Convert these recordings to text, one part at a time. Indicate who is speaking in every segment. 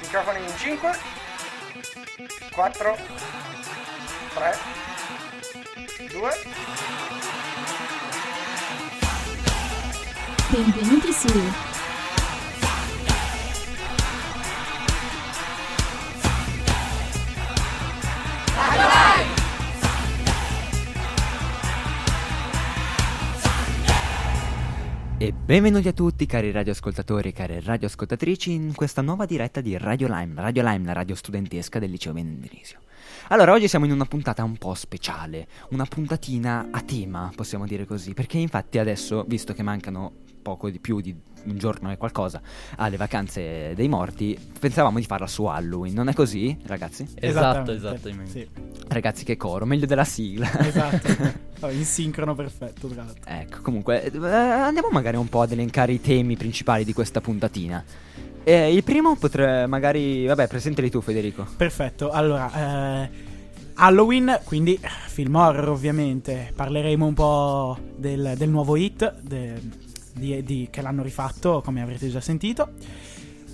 Speaker 1: Microfoni in 5, 4, 3, 2.
Speaker 2: Benvenuti su
Speaker 3: benvenuti a tutti cari radioascoltatori e care radioascoltatrici in questa nuova diretta di Radio Lime, Radio Lime, la radio studentesca del liceo Mendrisio. Allora, oggi siamo in una puntata un po' speciale, una puntatina a tema, possiamo dire così, perché infatti adesso, visto che mancano poco di più di un giorno e qualcosa alle vacanze dei morti, pensavamo di farla su Halloween, non è così, ragazzi?
Speaker 4: Esatto,
Speaker 5: Esattamente. Sì,
Speaker 3: Ragazzi, che coro, meglio della sigla.
Speaker 5: esatto. In sincrono perfetto, tra l'altro.
Speaker 3: Ecco, comunque, eh, andiamo magari un po' ad elencare i temi principali di questa puntatina. Eh, il primo potrei magari, vabbè, presentali tu Federico.
Speaker 5: Perfetto, allora, eh, Halloween, quindi film horror ovviamente, parleremo un po' del, del nuovo hit de- di- di- che l'hanno rifatto, come avrete già sentito.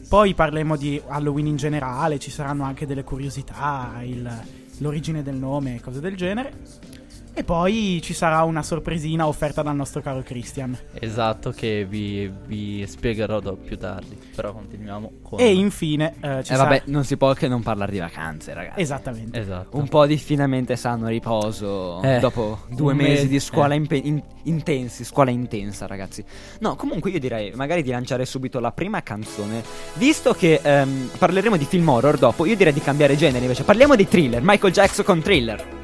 Speaker 5: Poi parleremo di Halloween in generale, ci saranno anche delle curiosità, il- l'origine del nome e cose del genere. E poi ci sarà una sorpresina offerta dal nostro caro Christian.
Speaker 4: Esatto, che vi, vi spiegherò più tardi. Però continuiamo con...
Speaker 5: E infine eh, ci
Speaker 3: Eh
Speaker 5: sarà...
Speaker 3: vabbè, non si può che non parlare di vacanze, ragazzi.
Speaker 5: Esattamente.
Speaker 4: Esatto.
Speaker 3: Un po' di finalmente sano riposo
Speaker 4: Eh,
Speaker 3: dopo due mesi
Speaker 4: mese,
Speaker 3: di scuola
Speaker 4: eh.
Speaker 3: impe- in- intensi, scuola intensa, ragazzi. No, comunque io direi magari di lanciare subito la prima canzone. Visto che ehm, parleremo di film horror dopo, io direi di cambiare genere invece. Parliamo di thriller, Michael Jackson con thriller.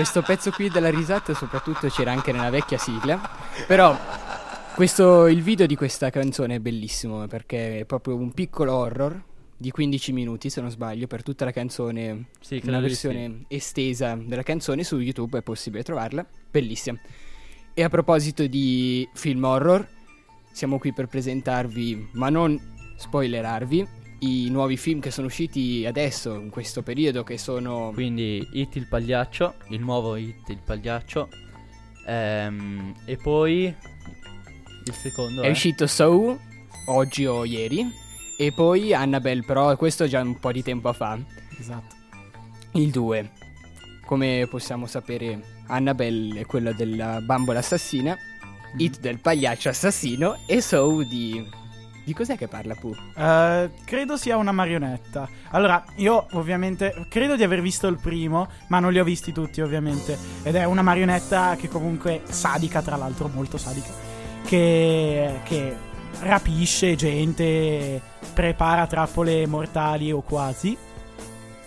Speaker 6: Questo pezzo qui della risata soprattutto c'era anche nella vecchia sigla. Però questo, il video di questa canzone è bellissimo perché è proprio un piccolo horror di 15 minuti se non sbaglio per tutta la canzone.
Speaker 4: Sì,
Speaker 6: una versione estesa della canzone su YouTube è possibile trovarla. Bellissima. E a proposito di film horror, siamo qui per presentarvi, ma non spoilerarvi, i nuovi film che sono usciti adesso, in questo periodo, che sono...
Speaker 4: Quindi Hit il pagliaccio, il nuovo Hit il pagliaccio. ehm, e poi il secondo
Speaker 6: È
Speaker 4: è
Speaker 6: uscito Saw oggi o ieri. E poi Annabelle, però questo già un po' di tempo fa.
Speaker 5: Esatto.
Speaker 6: Il 2. Come possiamo sapere, Annabelle è quella della bambola assassina. It del pagliaccio assassino. E Saw di. Di cos'è che parla Pooh?
Speaker 5: Eh, credo sia una marionetta. Allora, io ovviamente credo di aver visto il primo, ma non li ho visti tutti ovviamente. Ed è una marionetta che comunque sadica, tra l'altro, molto sadica, che, che rapisce gente, prepara trappole mortali o quasi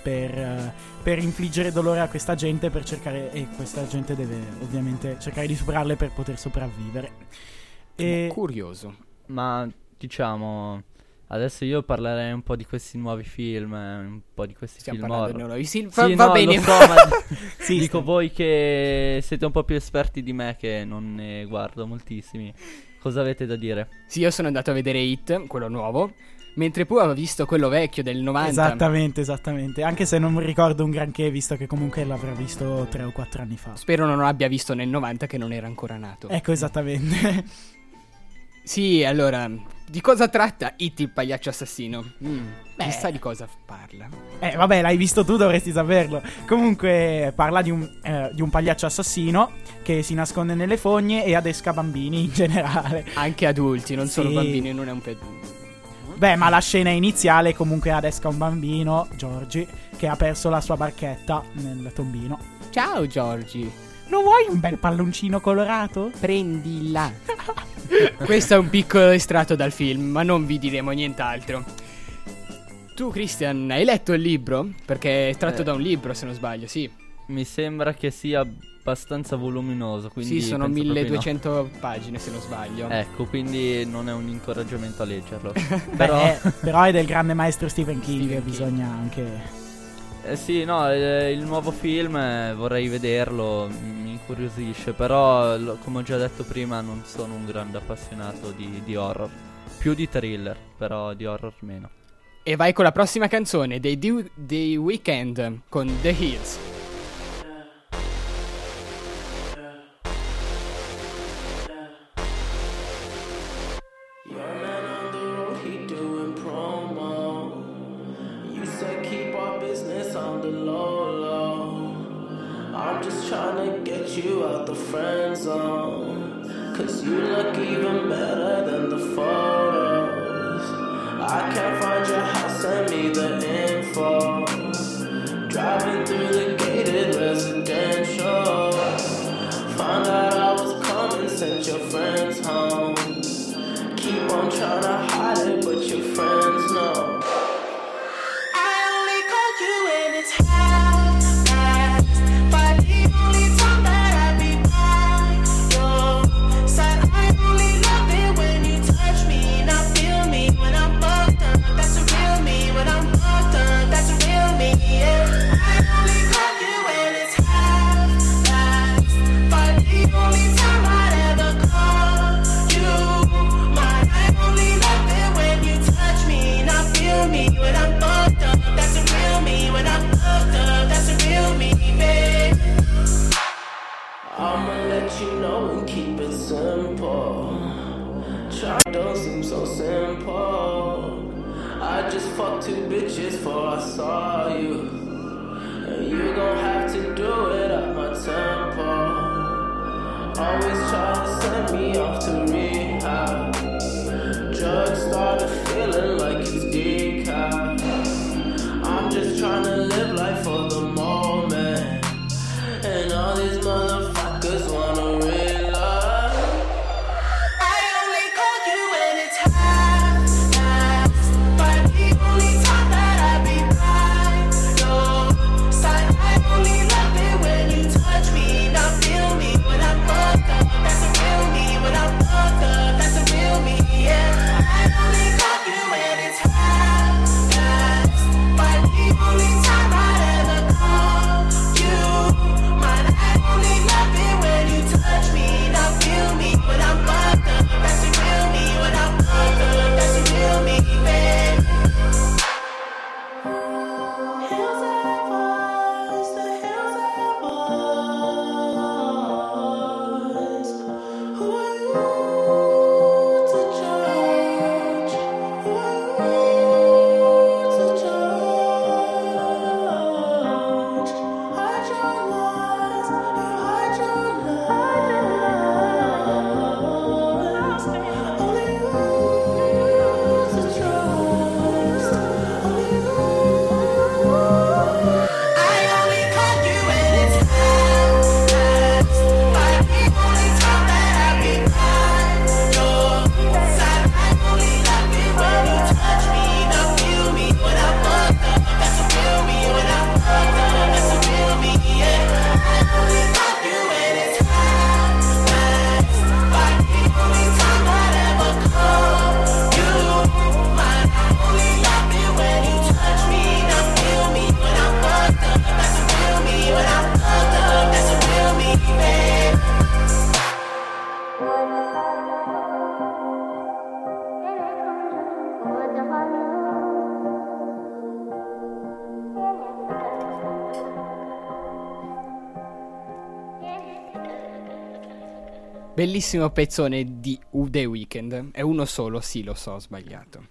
Speaker 5: per, per infliggere dolore a questa gente per cercare e questa gente deve ovviamente cercare di superarle per poter sopravvivere. E
Speaker 6: Curioso.
Speaker 4: Ma diciamo, adesso io parlerei un po' di questi nuovi film, un po' di questi
Speaker 6: Stiamo
Speaker 4: film horror.
Speaker 6: di nuovi film.
Speaker 4: Sì,
Speaker 6: Va,
Speaker 4: no,
Speaker 6: bene.
Speaker 4: so, ma
Speaker 5: Sì,
Speaker 4: dico
Speaker 5: stiamo-
Speaker 4: voi che siete un po' più esperti di me che non ne guardo moltissimi. Cosa avete da dire?
Speaker 6: Sì, io sono andato a vedere Hit, quello nuovo. Mentre Pooh aveva visto quello vecchio del 90.
Speaker 5: Esattamente, esattamente. Anche se non mi ricordo un granché, visto che comunque l'avrò visto tre o quattro anni fa.
Speaker 6: Spero non abbia visto nel 90 che non era ancora nato.
Speaker 5: Ecco, esattamente.
Speaker 6: Sì, allora, di cosa tratta It il pagliaccio assassino? Mm,
Speaker 5: Beh.
Speaker 6: chissà di cosa parla.
Speaker 5: eh, vabbè, l'hai visto tu, dovresti saperlo. Comunque, parla di un, eh, di un pagliaccio assassino che si nasconde nelle fogne e adesca bambini in generale.
Speaker 6: Anche adulti, non solo
Speaker 5: Sì.
Speaker 6: bambini, non è un pe...
Speaker 5: Beh, ma la scena iniziale comunque adesca un bambino, Giorgi, che ha perso la sua barchetta nel tombino.
Speaker 6: Ciao Giorgi,
Speaker 5: Lo vuoi un bel palloncino colorato?
Speaker 6: prendila. Questo è un piccolo estratto dal film, ma non vi diremo nient'altro. Tu, Christian, hai letto il libro? Perché è tratto
Speaker 4: Eh.
Speaker 6: da un libro, se non sbaglio, sì.
Speaker 4: Mi sembra che sia abbastanza voluminoso, quindi
Speaker 6: sì, sono
Speaker 4: penso proprio
Speaker 6: 1200 pagine, se non sbaglio.
Speaker 4: no. Ecco, quindi non è un incoraggiamento a leggerlo.
Speaker 5: Beh,
Speaker 4: Però
Speaker 5: eh, però è del grande maestro Stephen King,
Speaker 6: Stephen King.
Speaker 5: bisogna anche...
Speaker 4: Eh sì, no, eh, il nuovo film eh, vorrei vederlo, mi incuriosisce, però lo- come ho già detto prima non sono un grande appassionato di, di horror. Più di thriller, però di horror meno.
Speaker 6: E vai con la prossima canzone dei, The Weeknd con The Hills.
Speaker 7: Look even better than the photos. I can't find your
Speaker 6: Bellissimo pezzone di The Weeknd. È uno solo, sì, lo so, ho sbagliato.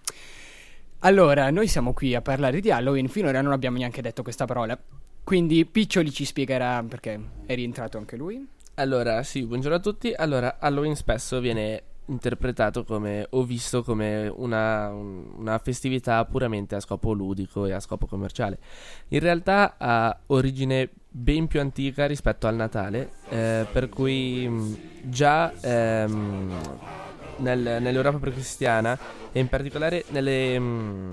Speaker 6: Allora, noi siamo qui a parlare di Halloween, finora non abbiamo neanche detto questa parola. Quindi Piccioli ci spiegherà perché è rientrato anche lui.
Speaker 8: Allora, sì, buongiorno a tutti. Allora, Halloween spesso viene interpretato come o visto come una, un- una festività puramente a scopo ludico e a scopo commerciale. In realtà ha origine ben più antica rispetto al Natale, eh, per cui mh, già ehm, nel- nell'Europa precristiana e in particolare nelle mh,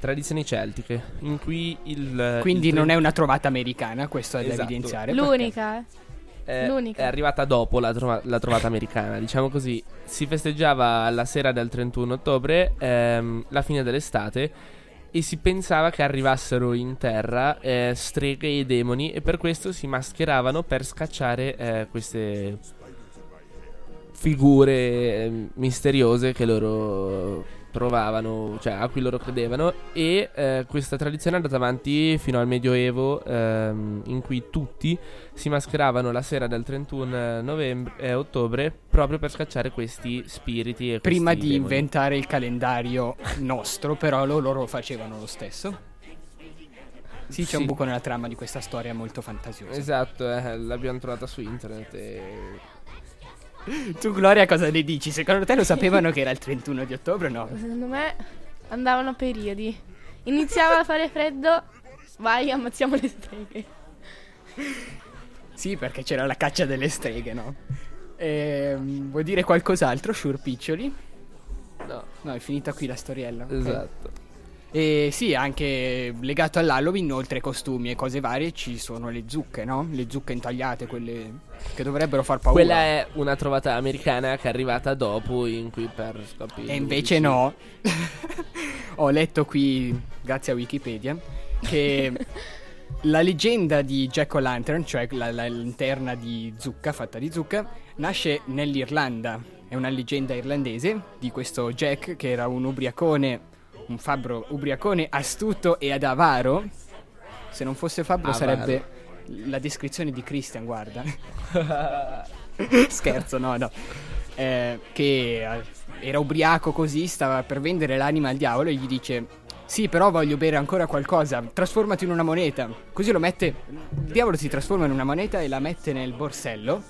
Speaker 8: tradizioni celtiche, in cui il
Speaker 6: Quindi
Speaker 8: il
Speaker 6: non è una trovata americana, questo è da
Speaker 8: Esatto.
Speaker 6: evidenziare.
Speaker 9: L'unica, eh.
Speaker 8: è,
Speaker 9: L'unica.
Speaker 8: è arrivata dopo la, trova- la trovata americana, diciamo così. Si festeggiava la sera del 31 ottobre, ehm, la fine dell'estate, e si pensava che arrivassero in terra eh, streghe e demoni, e per questo si mascheravano per scacciare eh, queste figure eh, misteriose che loro trovavano, cioè a cui loro credevano e eh, questa tradizione è andata avanti fino al Medioevo ehm, in cui tutti si mascheravano la sera del 31 novembre, eh, ottobre proprio per scacciare questi spiriti e
Speaker 6: Prima
Speaker 8: questi
Speaker 6: di
Speaker 8: demoni.
Speaker 6: inventare il calendario nostro, però lo- loro facevano lo stesso. Sì, c'è un
Speaker 8: Sì.
Speaker 6: buco nella trama di questa storia molto fantasiosa.
Speaker 8: Esatto, eh, l'abbiamo trovata su internet e
Speaker 6: Tu, Gloria, cosa ne dici? Secondo te lo sapevano che era il 31 di ottobre o no?
Speaker 9: Secondo me andavano a periodi. Iniziava a fare freddo, vai, ammazziamo le streghe.
Speaker 6: Sì, perché c'era la caccia delle streghe, no? Ehm, vuoi dire qualcos'altro, Shure Piccioli?
Speaker 8: no,
Speaker 6: No, è finita qui la storiella. ok.
Speaker 8: esatto.
Speaker 6: E sì, anche legato all'Halloween, oltre ai costumi e cose varie, ci sono le zucche, no? Le zucche intagliate, quelle che dovrebbero far paura.
Speaker 8: Quella è una trovata americana che è arrivata dopo in cui per scopi
Speaker 6: E invece no. Ho letto qui, grazie a Wikipedia, che la leggenda di Jack O'Lantern, cioè la, la lanterna di zucca, fatta di zucca, nasce nell'Irlanda. È una leggenda irlandese di questo Jack che era un ubriacone un fabbro ubriacone, astuto e ad avaro. Se non fosse fabbro
Speaker 8: Avaro.
Speaker 6: sarebbe la descrizione di Christian, guarda. Scherzo, no, no. Eh, che era ubriaco così, stava per vendere l'anima al diavolo e gli dice: Sì, però voglio bere ancora qualcosa, trasformati in una moneta. Così lo mette. Il diavolo si trasforma in una moneta e la mette nel borsello.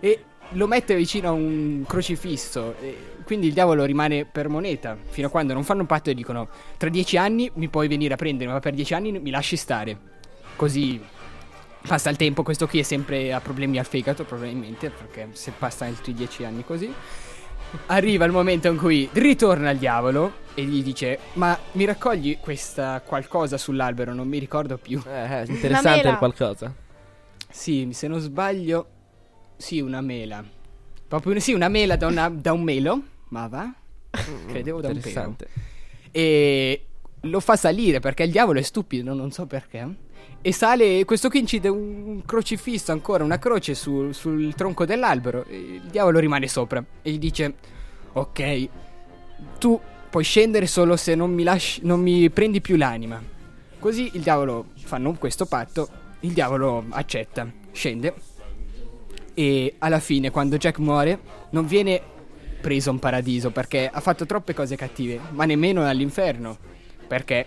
Speaker 6: E lo mette vicino a un crocifisso. e quindi il diavolo rimane per moneta. Fino a quando non fanno un patto e dicono: Tra dieci anni mi puoi venire a prendere, ma per dieci anni mi lasci stare. Così passa il tempo, questo qui è sempre ha problemi al fegato probabilmente, perché se passa altri dieci anni così. Arriva il momento in cui ritorna il diavolo e gli dice: Ma mi raccogli questa qualcosa sull'albero? Non mi ricordo più.
Speaker 8: Eh, eh, interessante il qualcosa.
Speaker 6: Sì, se non sbaglio, sì, una mela. Proprio sì, una mela da, una- da un melo. Ma va? Credevo da un pelo.
Speaker 8: Interessante.
Speaker 6: E lo fa salire perché il diavolo è stupido, non so perché. E sale, questo qui incide un crocifisso ancora, una croce su- sul tronco dell'albero. E il diavolo rimane sopra e gli dice: Ok, tu puoi scendere solo se non mi, lasci, non mi prendi più l'anima. Così il diavolo fanno questo patto. Il diavolo accetta, scende. E alla fine, quando Jack muore, non viene preso in paradiso perché ha fatto troppe cose cattive, ma nemmeno all'inferno perché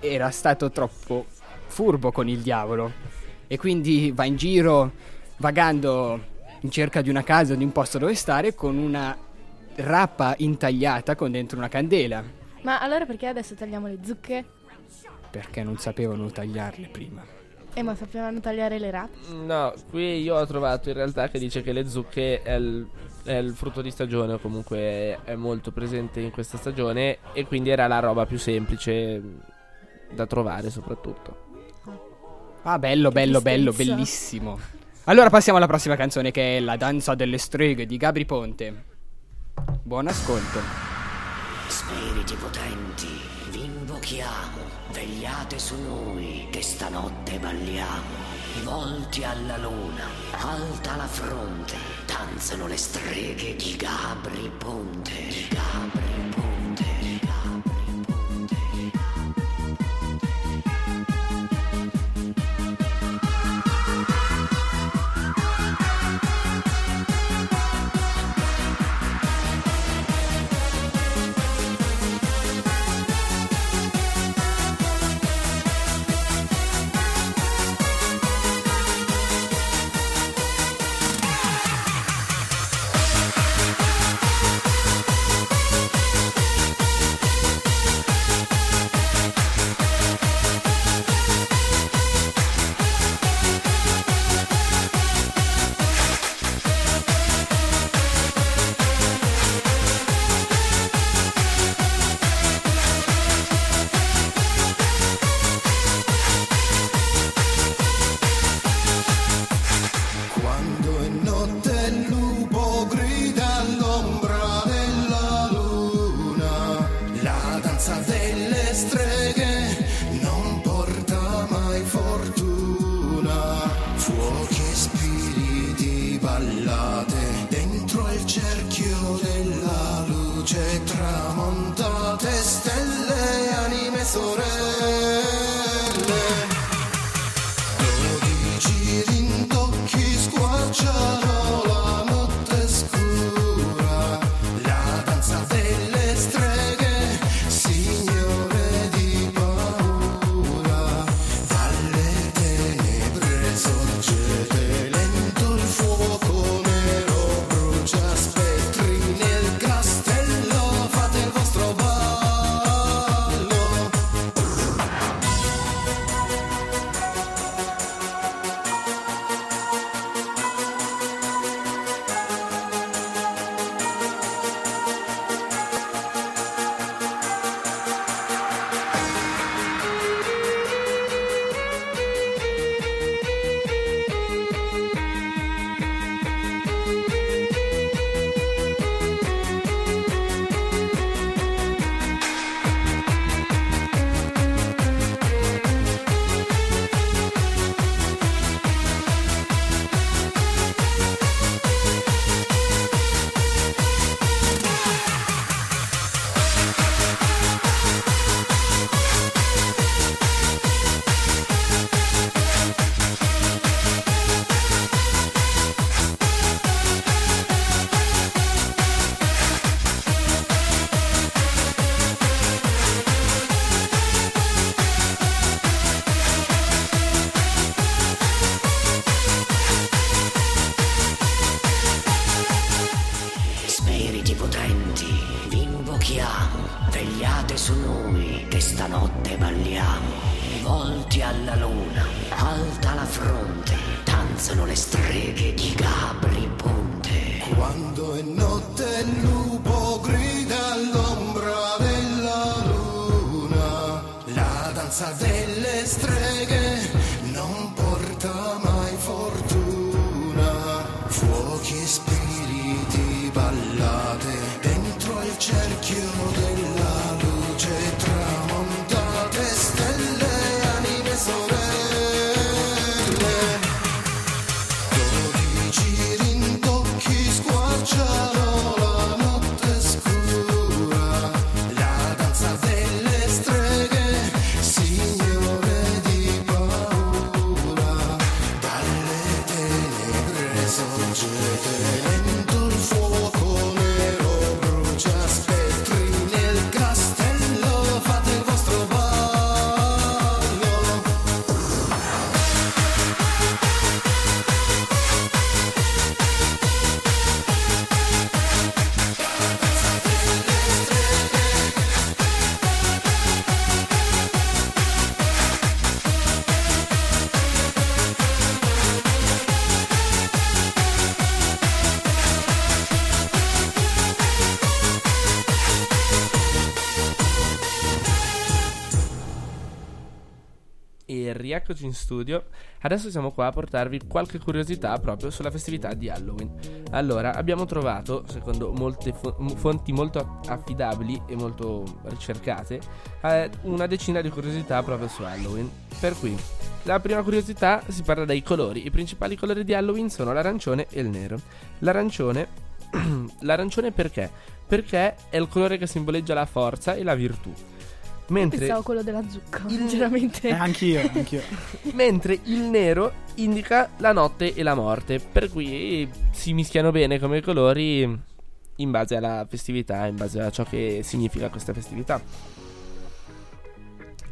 Speaker 6: era stato troppo furbo con il diavolo. E quindi va in giro vagando in cerca di una casa o di un posto dove stare con una rapa intagliata con dentro una candela.
Speaker 9: Ma allora perché adesso tagliamo le zucche?
Speaker 6: Perché non sapevano tagliarle prima.
Speaker 9: Eh, ma sapevano tagliare le rape?
Speaker 8: No, qui io ho trovato in realtà che dice che le zucche è il, è il frutto di stagione, o comunque è, molto presente in questa stagione, e quindi era la roba più semplice da trovare soprattutto.
Speaker 6: Ah, bello, bello, bello,
Speaker 9: tristezza.
Speaker 6: bellissimo. Allora passiamo alla prossima canzone che è La danza delle streghe di Gabri Ponte. Buon ascolto.
Speaker 2: Spiriti potenti, vi invochiamo, vegliate su noi che stanotte balliamo. Volti alla luna, alta la fronte, danzano le streghe di Gabri Ponte. Di Gabri Ponte.
Speaker 8: Rieccoci in studio. Adesso siamo qua a portarvi qualche curiosità proprio sulla festività di Halloween. Allora, abbiamo trovato, secondo molte fo- fonti molto affidabili e molto ricercate, eh, una decina di curiosità proprio su Halloween. Per cui, la prima curiosità si parla dei colori. I principali colori di Halloween sono l'arancione e il nero. L'arancione, l'arancione perché? Perché è il colore che simboleggia la forza e la virtù. Mentre
Speaker 9: Pensavo quello della zucca, sinceramente.
Speaker 5: Eh, anch'io, anch'io.
Speaker 8: Mentre il nero indica la notte e la morte, per cui si mischiano bene come colori in base alla festività, in base a ciò che significa questa festività.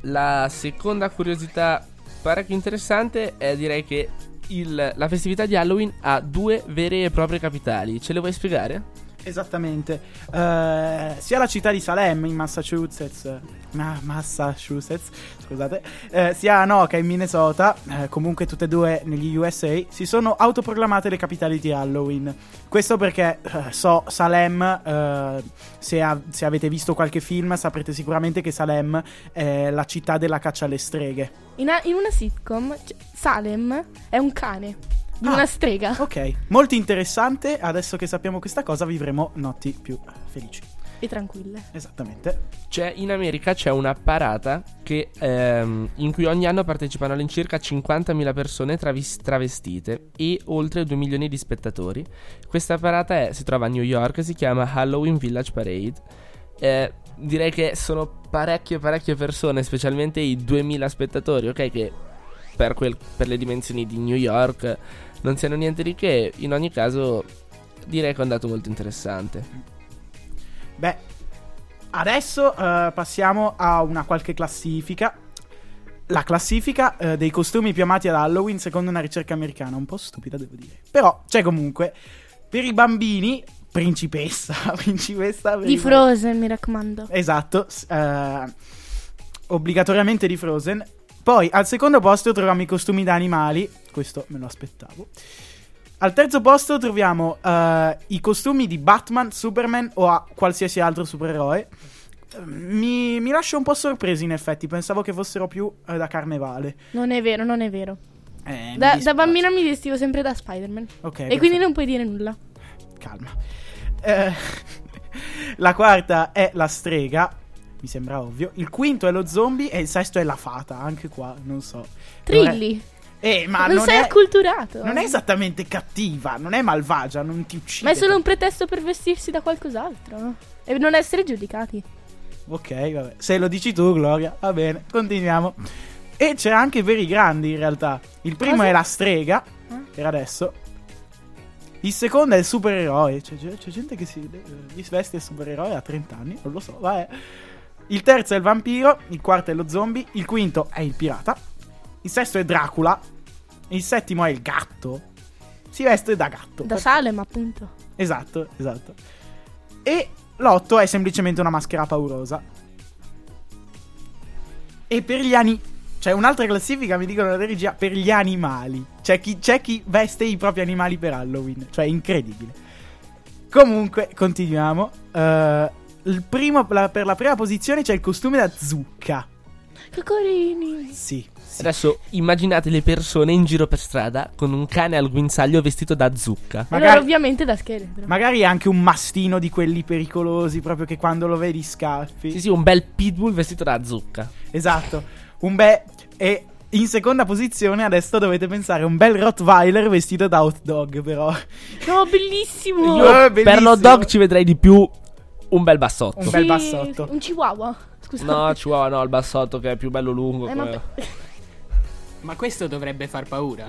Speaker 8: La seconda curiosità parecchio interessante è direi che il- la festività di Halloween ha due vere e proprie capitali. Ce le vuoi spiegare?
Speaker 5: Esattamente. Eh, sia la città di Salem in Massachusetts, ma- Massachusetts, scusate, eh, sia Anoka in Minnesota, eh, comunque tutte e due negli USA, si sono autoproclamate le capitali di Halloween. Questo perché eh, so Salem, eh, se, ha- se avete visto qualche film saprete sicuramente che Salem è la città della caccia alle streghe.
Speaker 9: In, a- in una sitcom, Salem è un cane di
Speaker 5: Ah.
Speaker 9: una strega.
Speaker 5: Ok, molto interessante, adesso che sappiamo questa cosa vivremo notti più eh, felici.
Speaker 9: E tranquille.
Speaker 5: Esattamente.
Speaker 8: C'è, in America c'è una parata che, ehm, in cui ogni anno partecipano all'incirca 50.000 persone travis- travestite e oltre 2 milioni di spettatori. Questa parata è- si trova a New York, si chiama Halloween Village Parade. Eh, direi che sono parecchie parecchie persone, specialmente i 2000 spettatori, ok? Che per, quel- per le dimensioni di New York non siano niente di che. In ogni caso, direi che è un dato molto interessante.
Speaker 5: Beh, adesso eh, passiamo a una qualche classifica. La classifica eh, dei costumi più amati ad Halloween secondo una ricerca americana, un po' stupida devo dire. Però c'è comunque per i bambini principessa, principessa
Speaker 9: Di Frozen, mi raccomando.
Speaker 5: Esatto, eh, obbligatoriamente di Frozen. Poi al secondo posto troviamo i costumi da animali, questo me lo aspettavo. Al terzo posto troviamo eh, i costumi di Batman, Superman o a qualsiasi altro supereroe. Mi, mi lascia un po' sorpreso in effetti, pensavo che fossero più eh, da carnevale.
Speaker 9: Non è vero, non è vero.
Speaker 5: Eh,
Speaker 9: Da, da bambina mi vestivo sempre da Spider-Man.
Speaker 5: Ok,
Speaker 9: e quindi
Speaker 5: perfetto.
Speaker 9: non puoi dire nulla.
Speaker 5: calma. Eh, la quarta è la strega, mi sembra ovvio. Il quinto è lo zombie e il sesto è la fata, anche qua, non so.
Speaker 9: Trilli.
Speaker 5: Eh, ma
Speaker 9: non,
Speaker 5: non,
Speaker 9: sei
Speaker 5: è,
Speaker 9: acculturato.
Speaker 5: non è esattamente cattiva, non è malvagia, non ti uccide.
Speaker 9: Ma è solo un pretesto per vestirsi da qualcos'altro. E non essere giudicati.
Speaker 5: Ok, vabbè. Se lo dici tu, Gloria, va bene, continuiamo. E c'è anche veri grandi in realtà. Il primo
Speaker 9: Cosa?
Speaker 5: è la strega,
Speaker 9: Ah.
Speaker 5: per adesso. Il secondo è il supereroe. C'è, c'è gente che si eh, si veste supereroe a 30 anni, non lo so, vabbè. Il terzo è il vampiro, il quarto è lo zombie, il quinto è il pirata, il sesto è Dracula, il settimo è il gatto. Si veste da gatto.
Speaker 9: Da Salem, appunto.
Speaker 5: Esatto, esatto. E l'otto è semplicemente una maschera paurosa. E per gli anni. C'è un'altra classifica, mi dicono la regia, per gli animali. C'è chi, c'è chi veste i propri animali per Halloween. Cioè, incredibile. Comunque, continuiamo. Il primo, la- per la prima posizione c'è il costume da zucca.
Speaker 9: Che carini.
Speaker 5: Sì.
Speaker 8: Adesso immaginate le persone in giro per strada con un cane al guinzaglio vestito da zucca.
Speaker 9: Allora,
Speaker 5: Magari,
Speaker 9: ovviamente da scheletro.
Speaker 5: magari anche un mastino di quelli pericolosi, proprio che quando lo vedi scappi.
Speaker 8: Sì, sì, un bel pitbull vestito da zucca.
Speaker 5: Esatto. Un bel. E in seconda posizione adesso dovete pensare un bel Rottweiler vestito da hot dog, però.
Speaker 9: No, bellissimo.
Speaker 8: Io
Speaker 5: Oh,
Speaker 8: per
Speaker 5: bellissimo.
Speaker 8: l'hot dog ci vedrei di più un bel bassotto.
Speaker 5: Un bel
Speaker 9: Sì,
Speaker 5: bassotto.
Speaker 9: Un chihuahua. Scusa.
Speaker 8: No, chihuahua no, il bassotto che è più bello lungo.
Speaker 9: Eh, ma-
Speaker 6: Ma questo dovrebbe far paura.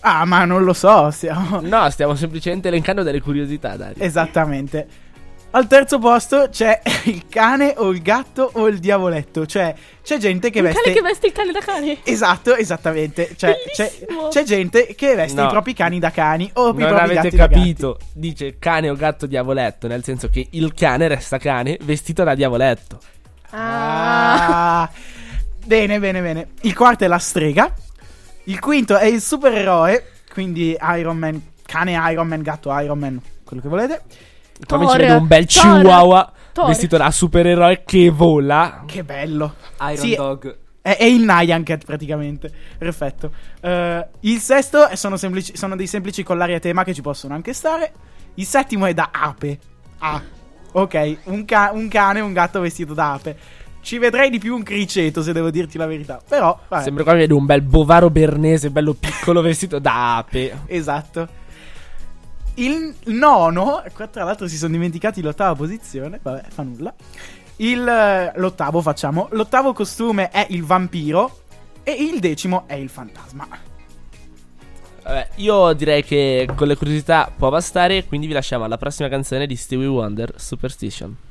Speaker 5: Ah, ma non lo so. Stiamo...
Speaker 8: No, stiamo semplicemente elencando delle curiosità, Dario.
Speaker 5: Esattamente. Al terzo posto c'è il cane o il gatto o il diavoletto. Cioè, c'è gente che
Speaker 9: Un
Speaker 5: veste.
Speaker 9: cane che veste il cane da cane.
Speaker 5: Esatto, esattamente. Cioè, c'è, c'è gente che veste
Speaker 8: No.
Speaker 5: i propri cani da cani o i
Speaker 8: Non
Speaker 5: propri
Speaker 8: avete
Speaker 5: gatti da
Speaker 8: capito. Dice cane o gatto diavoletto, nel senso che il cane resta cane vestito da diavoletto.
Speaker 5: gatti. Ah. bene, bene, bene. Il quarto è la strega. Il quinto è il supereroe. Quindi Iron Man, cane Iron Man, gatto Iron Man, quello che volete.
Speaker 8: Poi
Speaker 9: Thor,
Speaker 8: ci vedo un bel
Speaker 9: Thor,
Speaker 8: chihuahua
Speaker 9: Thor.
Speaker 8: vestito da supereroe che vola.
Speaker 5: Che bello.
Speaker 3: Iron
Speaker 5: Sì,
Speaker 3: Dog.
Speaker 5: È, è il Nyan Cat praticamente. Perfetto. Eh, il sesto sono, semplici- sono dei semplici collari a tema che ci possono anche stare. Il settimo è da ape. Ah, ok. Un, ca- un cane e un gatto vestito da ape. Ci vedrei di più un criceto, se devo dirti la verità. Però, vabbè.
Speaker 8: Sembra qua mi vedo un bel bovaro bernese bello piccolo vestito da ape.
Speaker 5: Esatto. Il nono, qua tra l'altro si sono dimenticati l'ottava posizione, vabbè, fa nulla. Il, eh, l'ottavo facciamo. L'ottavo costume è il vampiro e il decimo è il fantasma.
Speaker 8: Vabbè, io direi che con le curiosità può bastare, quindi vi lasciamo alla prossima canzone di Stevie Wonder, Superstition.
Speaker 10: Superstition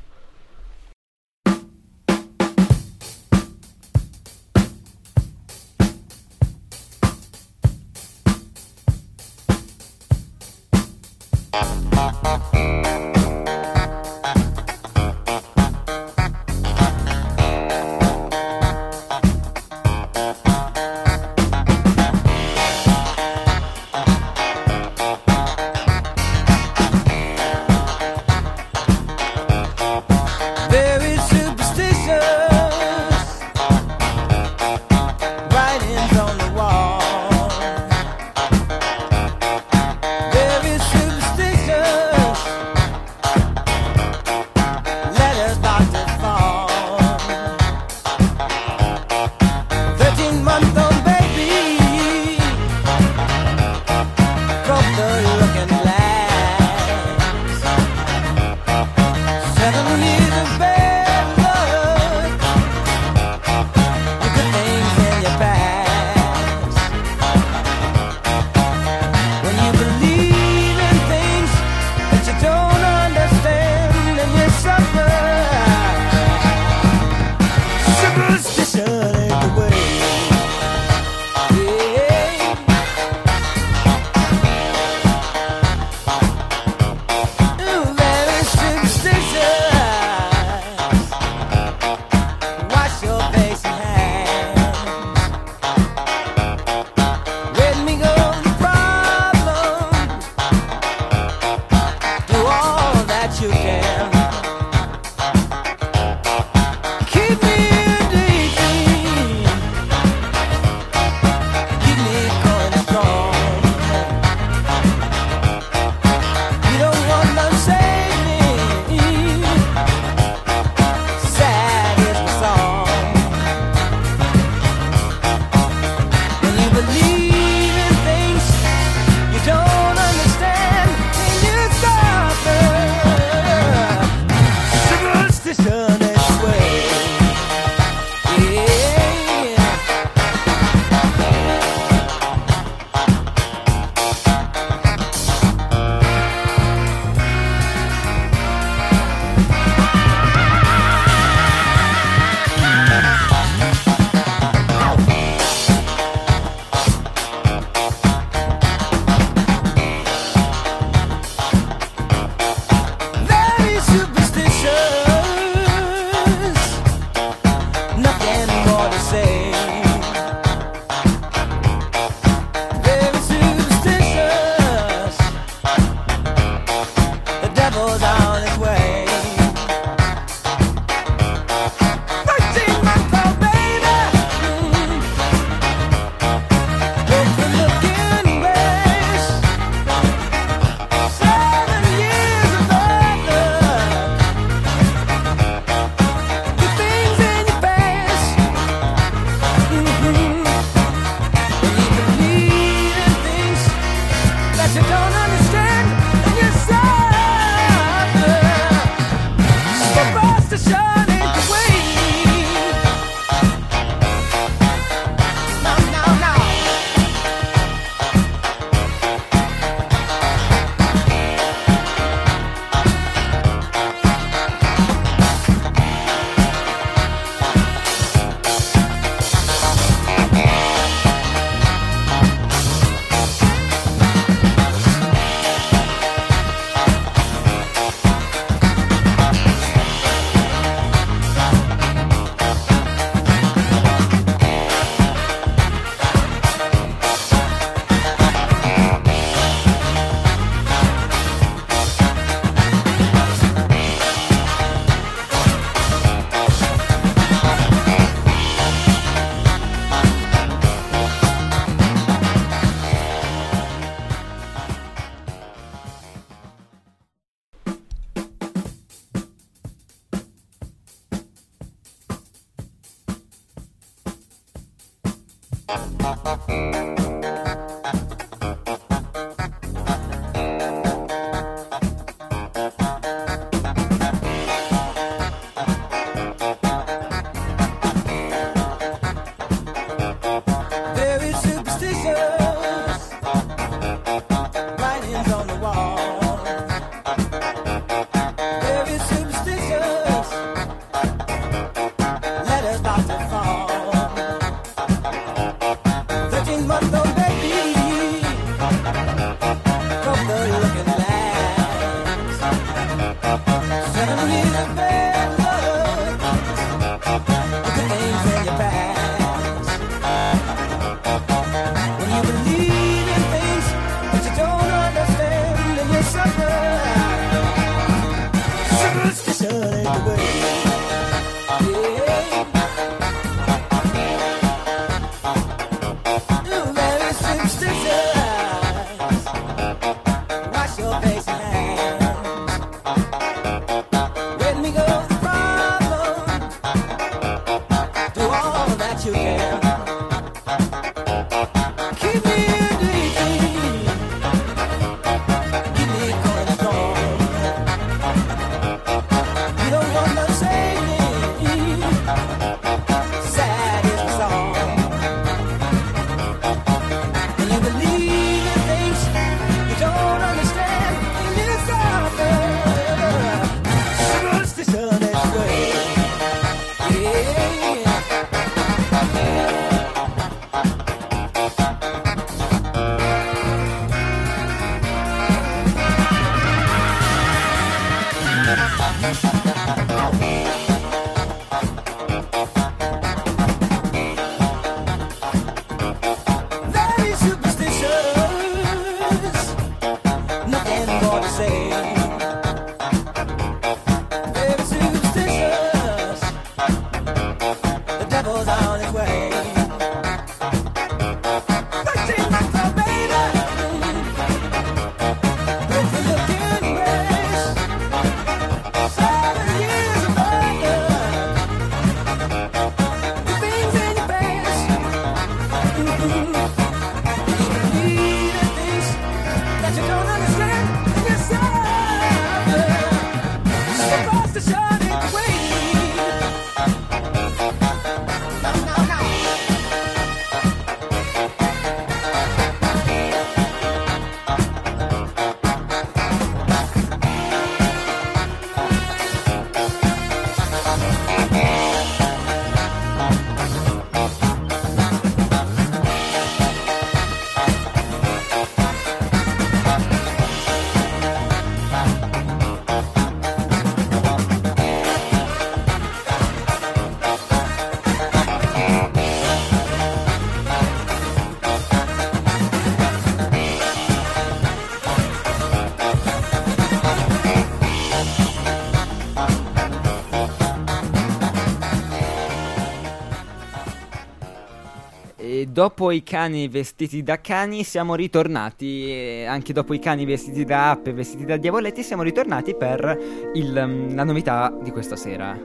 Speaker 3: dopo i cani vestiti da cani siamo ritornati, e anche dopo i cani vestiti da app e vestiti da diavoletti siamo ritornati per il, mm, la novità di questa sera.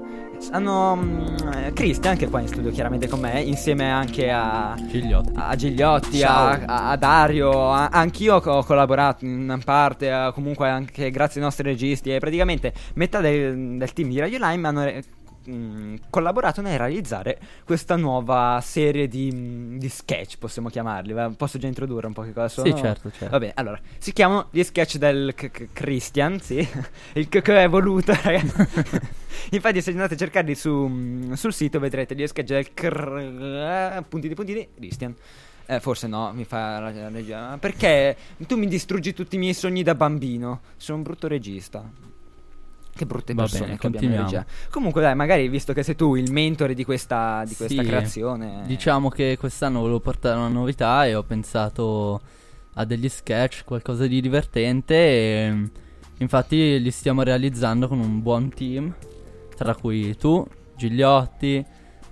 Speaker 3: Hanno mm, eh, Christian che è qua in studio chiaramente con me, insieme anche a
Speaker 4: Gigliotti.
Speaker 3: a Gigliotti, a, a- Dario, a- anch'io ho collaborato in parte, a- comunque anche grazie ai nostri registi e praticamente metà del, del team di Radio Lime hanno re- mh, collaborato nel realizzare questa nuova serie di, di sketch, possiamo chiamarli. va? Posso già introdurre un po' che cosa sono?
Speaker 4: Sì, certo, certo.
Speaker 3: Va bene, allora, si chiamano gli sketch del c- c- Christian, sì, il c- che è voluto, ragazzi. Infatti se andate a cercarli su, sul sito vedrete gli sketch del cr- puntini puntini Christian. Eh, forse no, mi fa la regia. Perché tu mi distruggi tutti i miei sogni da bambino. Sono un brutto regista. Che brutte persone
Speaker 4: bene,
Speaker 3: che abbiamo in regia. Comunque, dai, magari visto che sei tu il mentore di questa, di questa
Speaker 4: Sì,
Speaker 3: creazione.
Speaker 4: Diciamo che quest'anno volevo portare una novità e ho pensato a degli sketch, qualcosa di divertente e infatti li stiamo realizzando con un buon team, tra cui tu, Gigliotti,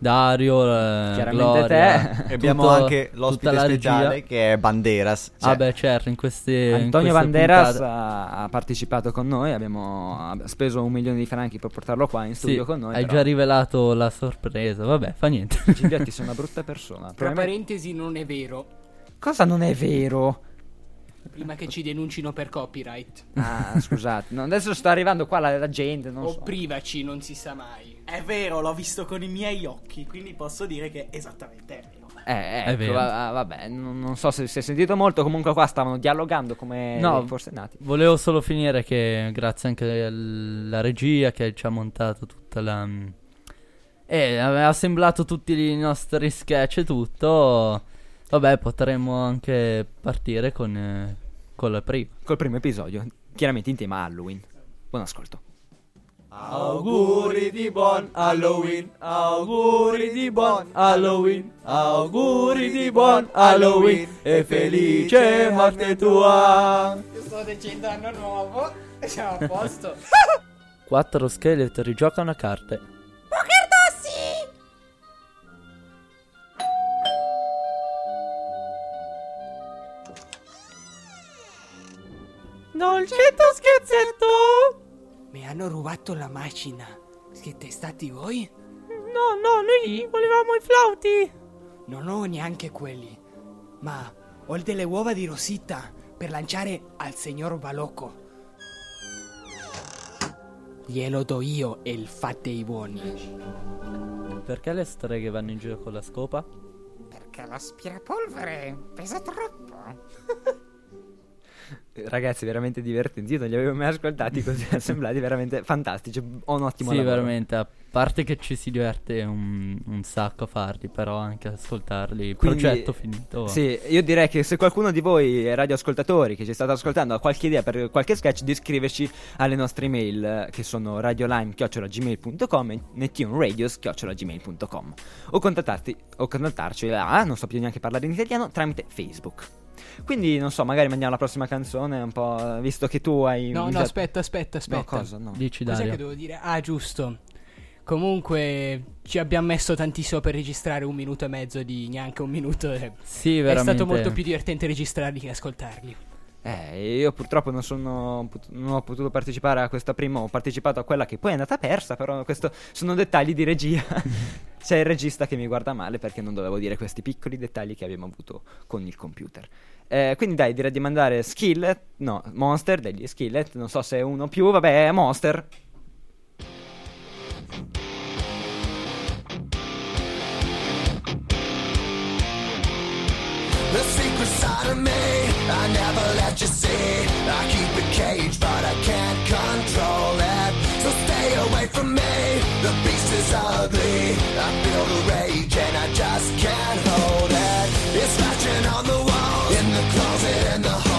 Speaker 4: Dario, eh,
Speaker 3: Chiaramente
Speaker 4: Gloria,
Speaker 3: te.
Speaker 11: E abbiamo
Speaker 4: tutto-
Speaker 11: anche l'ospite
Speaker 4: regia.
Speaker 11: speciale che è Banderas.
Speaker 4: Ah
Speaker 11: Cioè,
Speaker 4: beh certo, in queste in
Speaker 3: Antonio
Speaker 4: queste
Speaker 3: Banderas ha, ha partecipato con noi, abbiamo speso un milione di franchi per portarlo qua in
Speaker 4: Sì,
Speaker 3: studio con noi.
Speaker 4: hai
Speaker 3: però
Speaker 4: già rivelato la sorpresa, vabbè, fa niente.
Speaker 3: Giglietti sei una brutta persona.
Speaker 6: Tra
Speaker 3: Probabilmente-
Speaker 6: parentesi, non è vero.
Speaker 3: Cosa non è vero?
Speaker 6: Prima che ci denuncino per copyright.
Speaker 3: Ah, scusate, no, adesso sta arrivando qua la, la gente, non
Speaker 6: o
Speaker 3: so.
Speaker 6: privaci, non si sa mai.
Speaker 5: È vero, l'ho visto con i miei occhi, quindi posso dire che esattamente è vero.
Speaker 3: Eh,
Speaker 4: È
Speaker 3: ecco,
Speaker 4: vero.
Speaker 3: va- vabbè, non, non so se si è sentito molto, comunque qua stavano dialogando come
Speaker 4: No,
Speaker 3: dei forsennati.
Speaker 4: Volevo solo finire che grazie anche alla regia che ci ha montato tutta la... E aveva assemblato tutti i nostri sketch e tutto. Vabbè, potremmo anche partire con, eh, con la prima.
Speaker 3: Col primo episodio, chiaramente in tema Halloween. Buon ascolto.
Speaker 12: Auguri di buon Halloween, auguri di buon Halloween, auguri di buon Halloween e felice morte tua.
Speaker 6: Io sto dicendo anno nuovo. Siamo a posto.
Speaker 4: Quattro scheletri giocano a carte.
Speaker 12: Dolcetto scherzetto.
Speaker 6: Mi hanno rubato la macchina. Siete stati voi?
Speaker 12: No, no, noi volevamo i flauti.
Speaker 6: Non ho neanche quelli. Ma ho delle uova di Rosita per lanciare al signor Balocco. Glielo do io e il fate i buoni.
Speaker 4: Perché le streghe vanno in giro con la scopa?
Speaker 6: Perché l'aspirapolvere pesa troppo.
Speaker 3: Ragazzi, veramente divertenti. Io non li avevo mai ascoltati così, sembrati veramente fantastici. Ho un ottimo
Speaker 4: Sì,
Speaker 3: lavoro.
Speaker 4: veramente. A parte che ci si diverte un, un sacco a farli, però anche ascoltarli.
Speaker 3: Quindi-
Speaker 4: Progetto finito.
Speaker 3: Sì, io direi che se qualcuno di voi radioascoltatori che ci state ascoltando ha qualche idea per qualche sketch, di scriverci alle nostre email che sono radiolime.gmail.com e nettuneradio.gmail.com o o contattarci là, non so più neanche parlare in italiano, tramite Facebook. Quindi non so, magari mandiamo la prossima canzone un po', visto che tu hai...
Speaker 6: No, no,
Speaker 3: usato-
Speaker 6: aspetta, aspetta, aspetta.
Speaker 3: No, cosa? No.
Speaker 4: Dici
Speaker 6: Cos'è
Speaker 4: Dario.
Speaker 6: che devo dire? Ah, giusto. Comunque ci abbiamo messo tantissimo per registrare un minuto e mezzo di neanche un minuto. e
Speaker 4: Sì,
Speaker 6: È
Speaker 4: veramente.
Speaker 6: stato molto più divertente registrarli che ascoltarli.
Speaker 3: Eh, io purtroppo non, sono, non ho potuto partecipare a questa prima, ho partecipato a quella che poi è andata persa, però questo sono dettagli di regia. C'è il regista che mi guarda male perché non dovevo dire questi piccoli dettagli che abbiamo avuto con il computer. Eh, quindi dai, direi di mandare Skillet, no, Monster degli Skillet, non so se è uno più, vabbè, Monster.
Speaker 10: The secret side of me, I never let you see. I keep it caged, but I can't control away from me. The beast is ugly. I feel the rage and I just can't hold it. It's scratching on the wall, in the closet, in the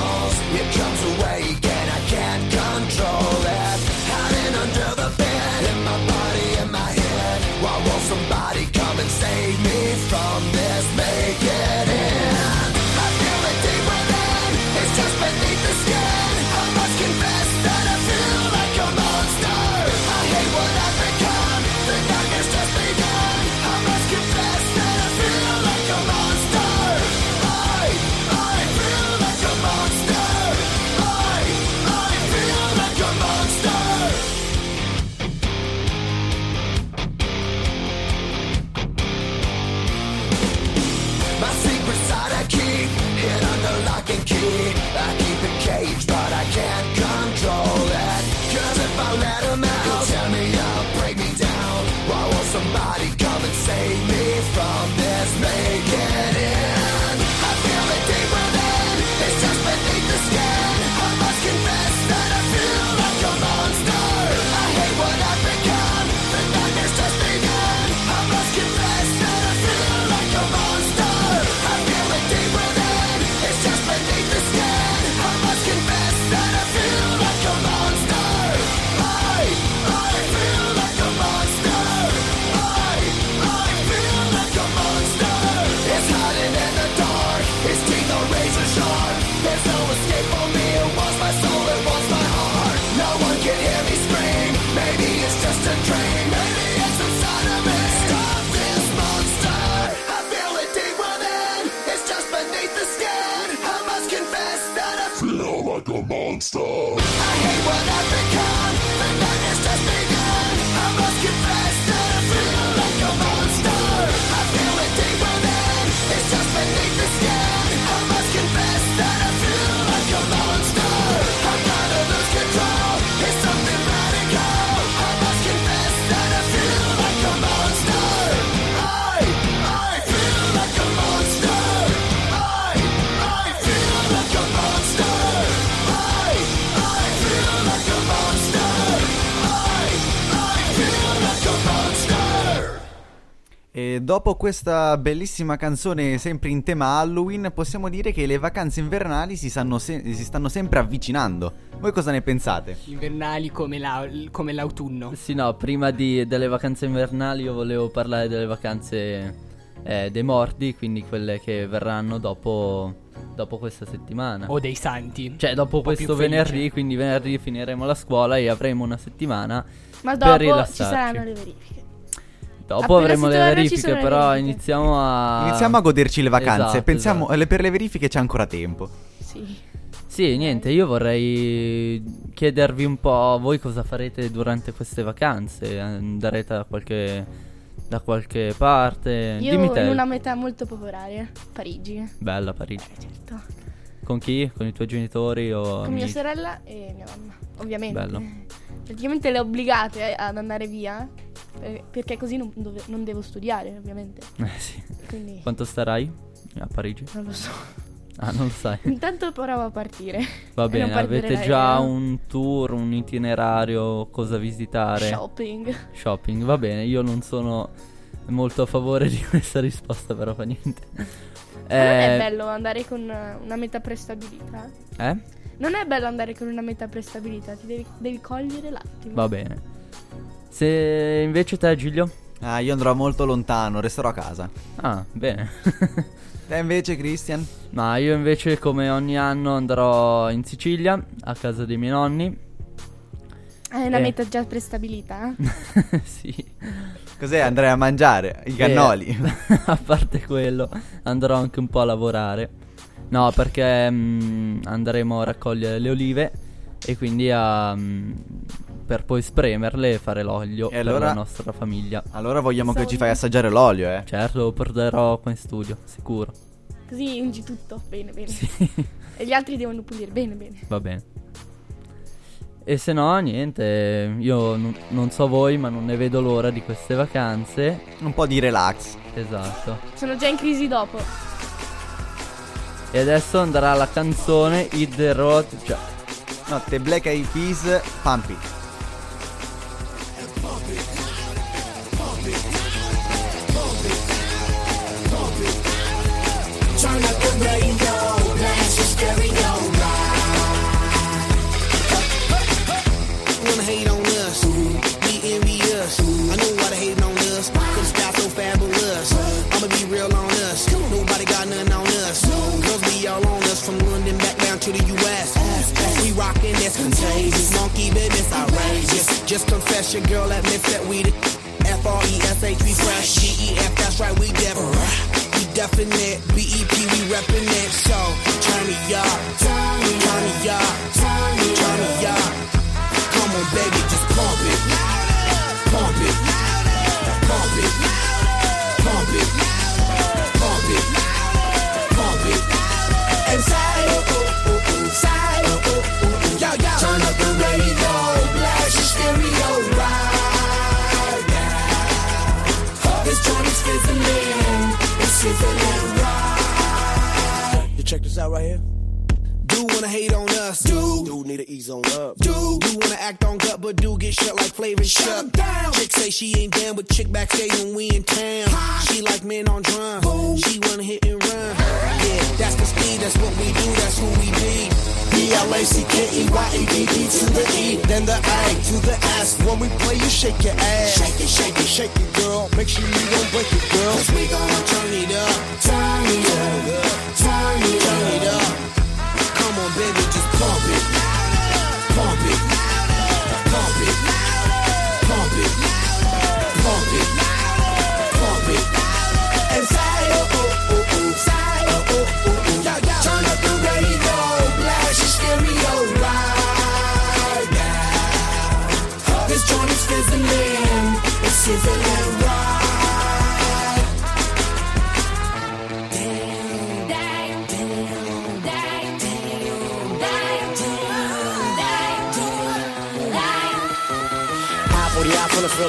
Speaker 11: E dopo questa bellissima canzone sempre in tema Halloween, possiamo dire che le vacanze invernali si, stanno se- si stanno sempre avvicinando. Voi cosa ne pensate?
Speaker 6: Invernali come, la- come l'autunno.
Speaker 4: Sì, no, prima di- delle vacanze invernali io volevo parlare delle vacanze eh, dei morti, quindi quelle che verranno dopo, dopo questa settimana.
Speaker 6: O dei santi.
Speaker 4: Cioè, dopo questo venerdì, quindi venerdì finiremo la scuola e avremo una settimana
Speaker 9: Ma
Speaker 4: per
Speaker 9: dopo ci saranno le verifiche.
Speaker 4: Dopo
Speaker 9: Appena
Speaker 4: avremo le verifiche, però
Speaker 9: verifiche.
Speaker 4: iniziamo a...
Speaker 11: Iniziamo a goderci le vacanze.
Speaker 4: Esatto,
Speaker 11: Pensiamo,
Speaker 4: esatto.
Speaker 11: eh, per le verifiche c'è ancora tempo.
Speaker 9: Sì.
Speaker 4: Sì, niente, io vorrei chiedervi un po' voi cosa farete durante queste vacanze. Andrete da qualche, da qualche parte?
Speaker 9: Io
Speaker 4: Dimmi te.
Speaker 9: in una metà molto popolare, Parigi.
Speaker 4: Bella Parigi.
Speaker 9: Certo.
Speaker 4: Con chi? Con i tuoi genitori o
Speaker 9: Con mia
Speaker 4: amici?
Speaker 9: sorella e mia mamma, ovviamente.
Speaker 4: Bello.
Speaker 9: Praticamente le obbligate ad andare via, eh, perché così non, dove- non devo studiare, ovviamente.
Speaker 4: Eh sì.
Speaker 9: Quindi
Speaker 4: Quanto starai a Parigi?
Speaker 9: non lo so.
Speaker 4: Ah, non lo sai.
Speaker 9: Intanto provo a partire.
Speaker 4: Va bene, avete già un tour, un itinerario, cosa visitare?
Speaker 9: Shopping.
Speaker 4: Shopping, va bene, io non sono molto a favore di questa risposta, però fa niente.
Speaker 9: Non è
Speaker 4: Eh,
Speaker 9: bello andare con eh, una meta prestabilita.
Speaker 4: eh?
Speaker 9: Non è bello andare con una meta prestabilita, ti devi, devi cogliere l'attimo.
Speaker 4: Va bene. Se invece te, Giglio?
Speaker 11: Ah, io andrò molto lontano, resterò a casa.
Speaker 4: Ah, bene.
Speaker 11: Te invece, Christian?
Speaker 4: Ma io invece, come ogni anno, andrò in Sicilia, a casa dei miei nonni.
Speaker 9: Hai una
Speaker 4: Eh.
Speaker 9: meta già prestabilita? eh?
Speaker 4: sì.
Speaker 11: Cos'è? Andrei a mangiare i cannoli.
Speaker 4: E, a parte quello, andrò anche un po' a lavorare. No, perché mm, andremo a raccogliere le olive e quindi a, mm, per poi spremerle e fare l'olio
Speaker 11: E
Speaker 4: per
Speaker 11: allora-
Speaker 4: la nostra famiglia.
Speaker 11: Allora vogliamo che ci fai assaggiare l'olio, eh?
Speaker 4: Certo, lo porterò qua in studio, sicuro.
Speaker 9: Così ungi tutto. Bene, bene.
Speaker 4: Sì.
Speaker 9: E gli altri devono pulire. Bene, bene.
Speaker 4: Va bene. E se no, niente, io non, non so voi, ma non ne vedo l'ora di queste vacanze.
Speaker 11: Un po' di relax.
Speaker 4: Esatto.
Speaker 9: Sono già in crisi dopo.
Speaker 4: E adesso andrà la canzone Hit the Road. Cioè,
Speaker 11: No, The Black Eyed Peas, Pump It.
Speaker 10: Turn up the radio, blast your stereo
Speaker 13: wanna hate on us, be envious. I know why they hating on that's contagious, monkey business outrageous. Just confess your girl admits that we the F-R-E-S-H, we fresh. G-E-F, that's right, we def. We definite, B-E-P, we reppin' it. So, turn me up, turn me up, turn me up. Come on, baby, just pump it. Pump it. Pump it. Pump need to ease on up, do. You wanna act on gut, but do get shut like flavor shut. down. Chick say she ain't down, but chick backstage when we in town. She like men on drum, she wanna hit and run. Yeah, that's the speed, that's what we do, that's who we be. B-L-A-C-K-E-Y-A-D-D to the E, then the A to the S. When we play, you shake your ass. Shake it, shake it, shake it, girl. Make sure you don't break it, girl. Cause we gonna turn it up, turn it up, turn it up. Turn it up. Come on, baby, just pump it. Pump it. Pump it. Pump it. Pump it. Pump it. And say oh oh oh. Say oh oh oh Turn up the radio, blast stereo right
Speaker 14: now. This joint is it's sizzling.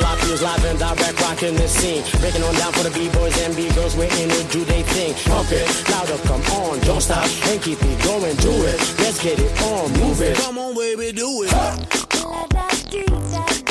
Speaker 14: Like he was live and direct rocking this scene. Breaking on down for the b-boys and b-girls, we're in it, do they thing. Pump it, louder, come on, don't stop, and keep it going, do it. Let's get it on, move it.
Speaker 13: Come on, baby, do it.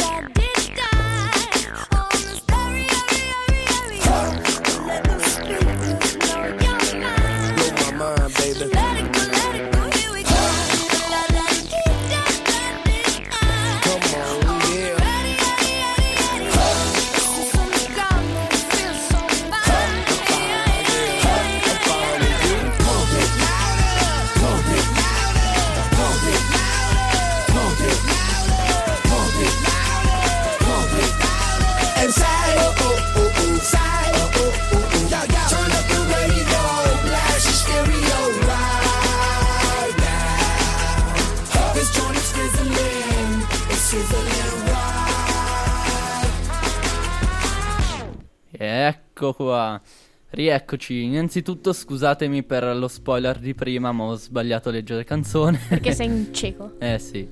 Speaker 4: Rieccoci. Innanzitutto scusatemi per lo spoiler di prima, ma ho sbagliato a leggere canzone.
Speaker 9: Perché sei un cieco.
Speaker 4: Eh sì.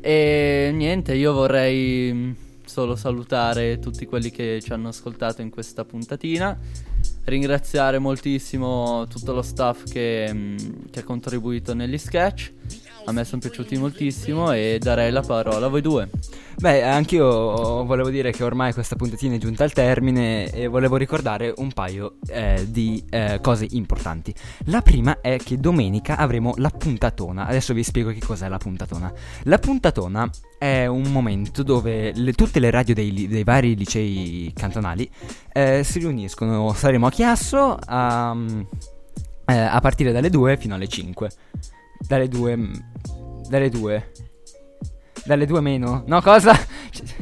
Speaker 4: E niente, io vorrei mm, solo salutare tutti quelli che ci hanno ascoltato in questa puntatina. Ringraziare moltissimo tutto lo staff che, mm, che ha contribuito negli sketch. A me sono piaciuti moltissimo e darei la parola a voi due.
Speaker 3: Beh, anch'io volevo dire che ormai questa puntatina è giunta al termine e volevo ricordare un paio eh, di eh, cose importanti. La prima è che domenica avremo la puntatona. Adesso vi spiego che cos'è la puntatona. La puntatona è un momento dove le- tutte le radio dei, dei vari licei cantonali eh, si riuniscono. Saremo a Chiasso a, eh, a partire dalle 2 fino alle 5. Dalle 2. mm, Dalle 2. Dalle 2 meno. No, cosa?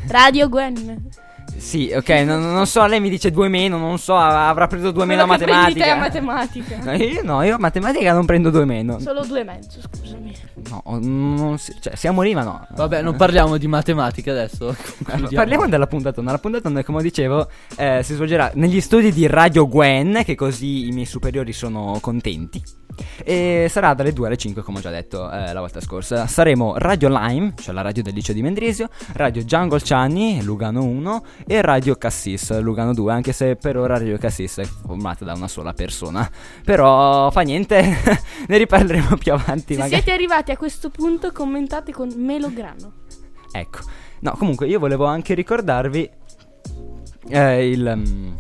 Speaker 9: Radio Gwen.
Speaker 3: Sì, ok, non, non so, lei mi dice 2 meno, non so, avrà preso 2 meno a
Speaker 9: prendi te
Speaker 3: matematica.
Speaker 9: a matematica.
Speaker 3: No, io no, io a matematica non prendo 2 meno.
Speaker 9: Solo due e mezzo, scusami.
Speaker 3: No, non si- cioè, siamo lì, ma no.
Speaker 4: Vabbè, non parliamo di matematica adesso. concludiamo.
Speaker 3: Parliamo della puntatona. La puntatona, come dicevo, eh, si svolgerà negli studi di Radio Gwen, che così i miei superiori sono contenti. E sarà dalle 2 alle 5, come ho già detto eh, la volta scorsa. Saremo Radio Lime, cioè la radio del liceo di Mendrisio, Radio Jungle Ciani, Lugano 1 e Radio Cassis, Lugano 2, anche se per ora Radio Cassis è formata da una sola persona. Però fa niente, ne riparleremo più avanti.
Speaker 9: Se
Speaker 3: magari.
Speaker 9: siete arrivati a questo punto, commentate con Melograno.
Speaker 3: Ecco. No, comunque io volevo anche ricordarvi eh, il... mm,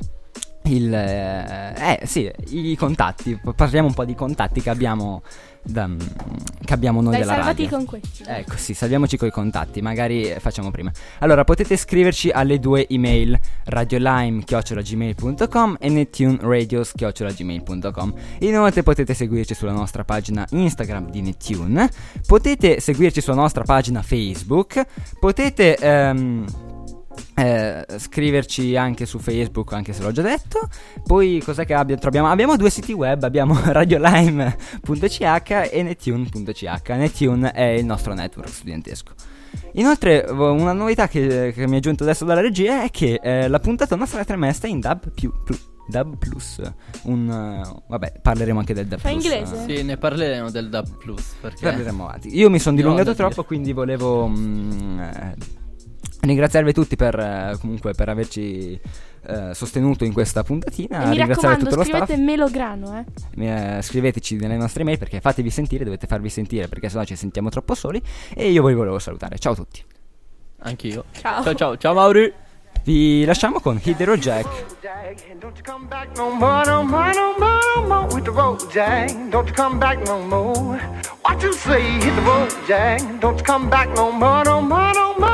Speaker 3: il eh, eh, sì, i contatti. Parliamo un po' di contatti che abbiamo da- mm, che abbiamo noi
Speaker 9: Dai,
Speaker 3: della
Speaker 9: salvati
Speaker 3: radio.
Speaker 9: con questi.
Speaker 3: Ecco, sì, salviamoci coi contatti, magari eh, facciamo prima. Allora, potete scriverci alle due email radiolime.gmail.com e nettuneradio.gmail.com Inoltre potete seguirci sulla nostra pagina Instagram di Nettune, potete seguirci sulla nostra pagina Facebook, potete... ehm, eh, scriverci anche su Facebook, anche se l'ho già detto. Poi cos'è che abbia- troviamo? Abbiamo due siti web, abbiamo radiolime.ch e nettune.ch. Nettune è il nostro network studentesco. Inoltre, una novità che, che mi è giunta adesso dalla regia è che eh, la puntatona sarà trasmessa in DAB+. Più, più- DAB Plus, un eh, vabbè, parleremo anche del DAB
Speaker 9: Fa
Speaker 3: Plus.
Speaker 9: inglese?
Speaker 3: eh.
Speaker 4: Sì, ne parleremo del DAB Plus. Perché
Speaker 3: Parleremo avanti. Io mi sono dilungato troppo, quindi volevo mm, eh, ringraziarvi tutti per eh, comunque per averci eh, sostenuto in questa puntatina.
Speaker 9: E mi
Speaker 3: ringraziare
Speaker 9: raccomando,
Speaker 3: tutto lo staff.
Speaker 9: scrivete Melograno, eh.
Speaker 3: Eh, scriveteci nelle nostre email perché fatevi sentire, dovete farvi sentire perché sennò ci sentiamo troppo soli. E io vi volevo salutare. Ciao a tutti.
Speaker 4: Anch'io.
Speaker 9: Ciao.
Speaker 4: Ciao ciao, ciao Mauri.
Speaker 3: Vi lasciamo con Hidero Jack.
Speaker 1: No more, no more, no more, no more with the road, Jack. Don't come back no more. What you say? Hit the road, Jack. Don't come back no more, no more, no more,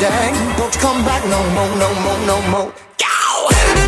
Speaker 1: Don't you come back no more, no more, no more.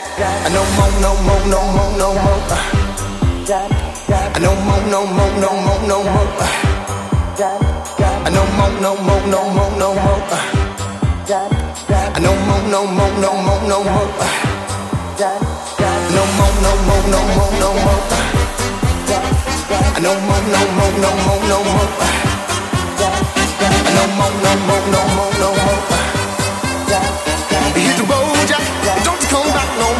Speaker 1: No more, no more, no more, no more. No more, no more, no more, no more. No more, no more, no more, no more. No more, no more, no more, no more. No more, no more, no more, no more. No more, no more, no more, no more. No more, no more, no more, no more. Hit the